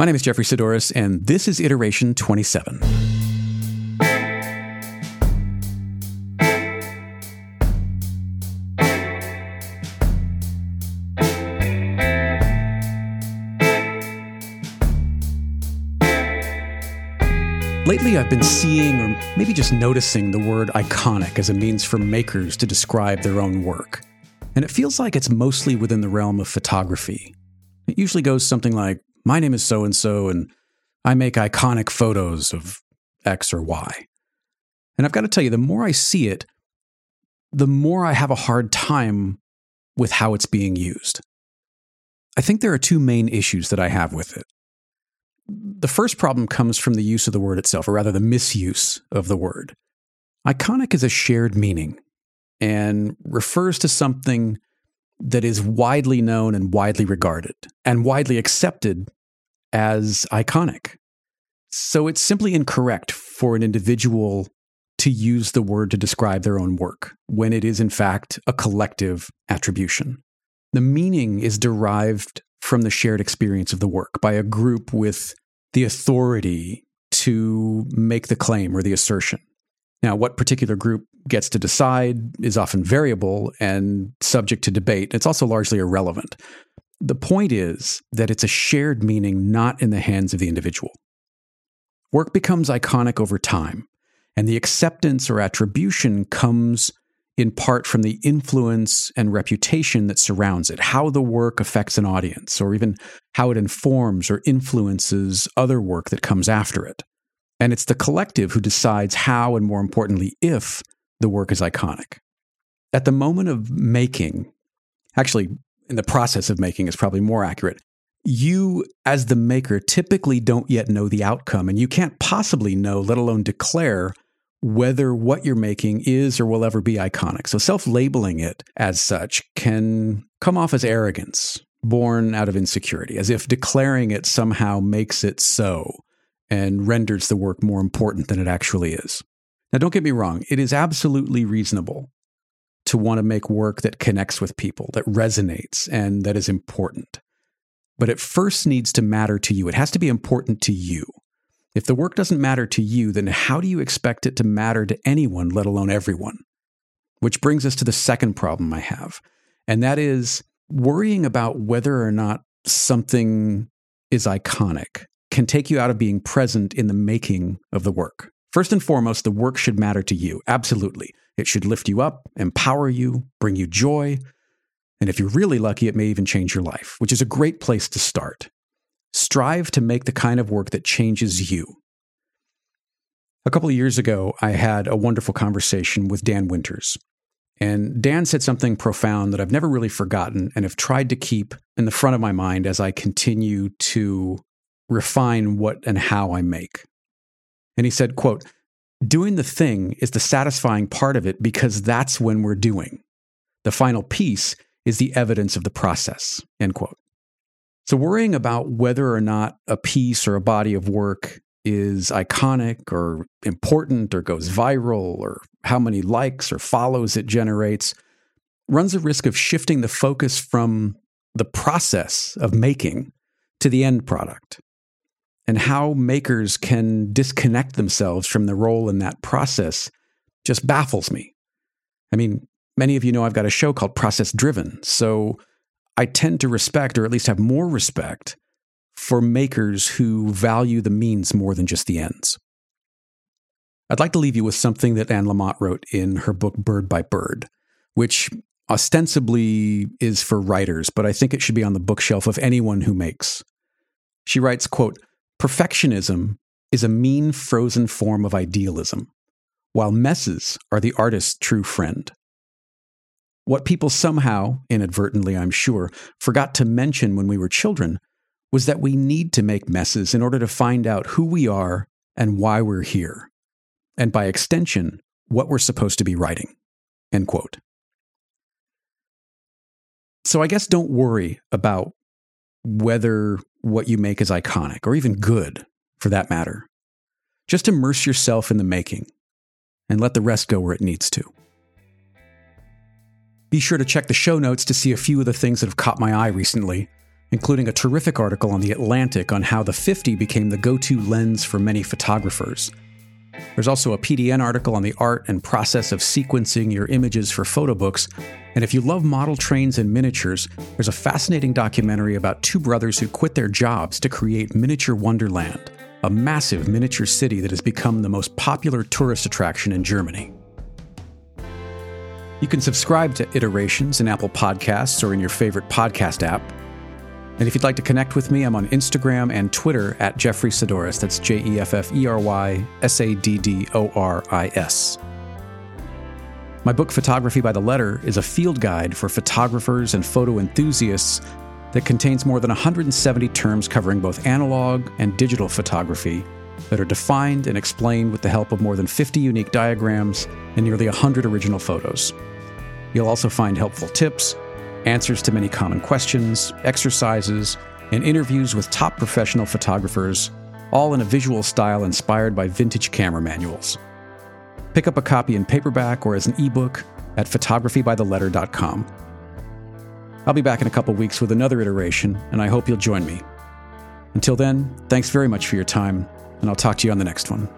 My name is Jeffery Saddoris, and this is Iteration 27. Lately, I've been seeing or maybe just noticing the word iconic as a means for makers to describe their own work. And it feels like it's mostly within the realm of photography. It usually goes something like, My name is so and so, and I make iconic photos of X or Y. And I've got to tell you, the more I see it, the more I have a hard time with how it's being used. I think there are two main issues that I have with it the first problem comes from the use of the word itself, or rather the misuse of the word. Iconic is a shared meaning and refers to something that is widely known and widely regarded and widely accepted as iconic. So it's simply incorrect for an individual to use the word to describe their own work when it is, in fact, a collective attribution. The meaning is derived from the shared experience of the work by a group with the authority to make the claim or the assertion. Now, what particular group gets to decide is often variable and subject to debate. It's also largely irrelevant. The point is that it's a shared meaning not in the hands of the individual. Work becomes iconic over time, and the acceptance or attribution comes in part from the influence and reputation that surrounds it, how the work affects an audience, or even how it informs or influences other work that comes after it. And it's the collective who decides how, and more importantly, if the work is iconic. At the moment of making, actually, in the process of making is probably more accurate. You, as the maker, typically don't yet know the outcome, and you can't possibly know, let alone declare, whether what you're making is or will ever be iconic. So self labeling it as such can come off as arrogance, born out of insecurity, as if declaring it somehow makes it so and renders the work more important than it actually is. Now, don't get me wrong, it is absolutely reasonable to want to make work that connects with people, that resonates, and that is important. But it first needs to matter to you. It has to be important to you. If the work doesn't matter to you, then how do you expect it to matter to anyone, let alone everyone? Which brings us to the second problem I have, and that is worrying about whether or not something is iconic can take you out of being present in the making of the work. First and foremost, the work should matter to you. Absolutely. It should lift you up, empower you, bring you joy. And if you're really lucky, it may even change your life, which is a great place to start. Strive to make the kind of work that changes you. A couple of years ago, I had a wonderful conversation with Dan Winters. And Dan said something profound that I've never really forgotten and have tried to keep in the front of my mind as I continue to refine what and how I make. And he said, quote, doing the thing is the satisfying part of it because that's when we're doing. The final piece is the evidence of the process, end quote. So, worrying about whether or not a piece or a body of work is iconic or important or goes viral or how many likes or follows it generates runs a risk of shifting the focus from the process of making to the end product. And how makers can disconnect themselves from the role in that process just baffles me. I mean, many of you know I've got a show called Process Driven. So I tend to respect, or at least have more respect, for makers who value the means more than just the ends. I'd like to leave you with something that Anne Lamott wrote in her book Bird by Bird, which ostensibly is for writers, but I think it should be on the bookshelf of anyone who makes. She writes, quote, Perfectionism is a mean, frozen form of idealism, while messes are the artist's true friend. What people somehow, inadvertently, I'm sure, forgot to mention when we were children was that we need to make messes in order to find out who we are and why we're here. And by extension, what we're supposed to be writing. End quote. So I guess don't worry about whether what you make is iconic or even good for that matter. Just immerse yourself in the making and let the rest go where it needs to. Be sure to check the show notes to see a few of the things that have caught my eye recently. including a terrific article on The Atlantic on how the 50 became the go to lens for many photographers. There's also a PDN article on the art and process of sequencing your images for photo books. And if you love model trains and miniatures, there's a fascinating documentary about two brothers who quit their jobs to create Miniature Wonderland, a massive miniature city that has become the most popular tourist attraction in Germany. You can subscribe to Iterations in Apple Podcasts or in your favorite podcast app. And if you'd like to connect with me, I'm on Instagram and Twitter at Jeffery Saddoris. That's J E F F E R Y S A D D O R I S. My book, Photography by the Letter, is a field guide for photographers and photo enthusiasts that contains more than 170 terms covering both analog and digital photography that are defined and explained with the help of more than 50 unique diagrams and nearly 100 original photos. You'll also find helpful tips, answers to many common questions, exercises, and interviews with top professional photographers, all in a visual style inspired by vintage camera manuals. Pick up a copy in paperback or as an ebook at photographybytheletter.com. I'll be back in a couple weeks with another iteration, and I hope you'll join me. Until then, thanks very much for your time, and I'll talk to you on the next one.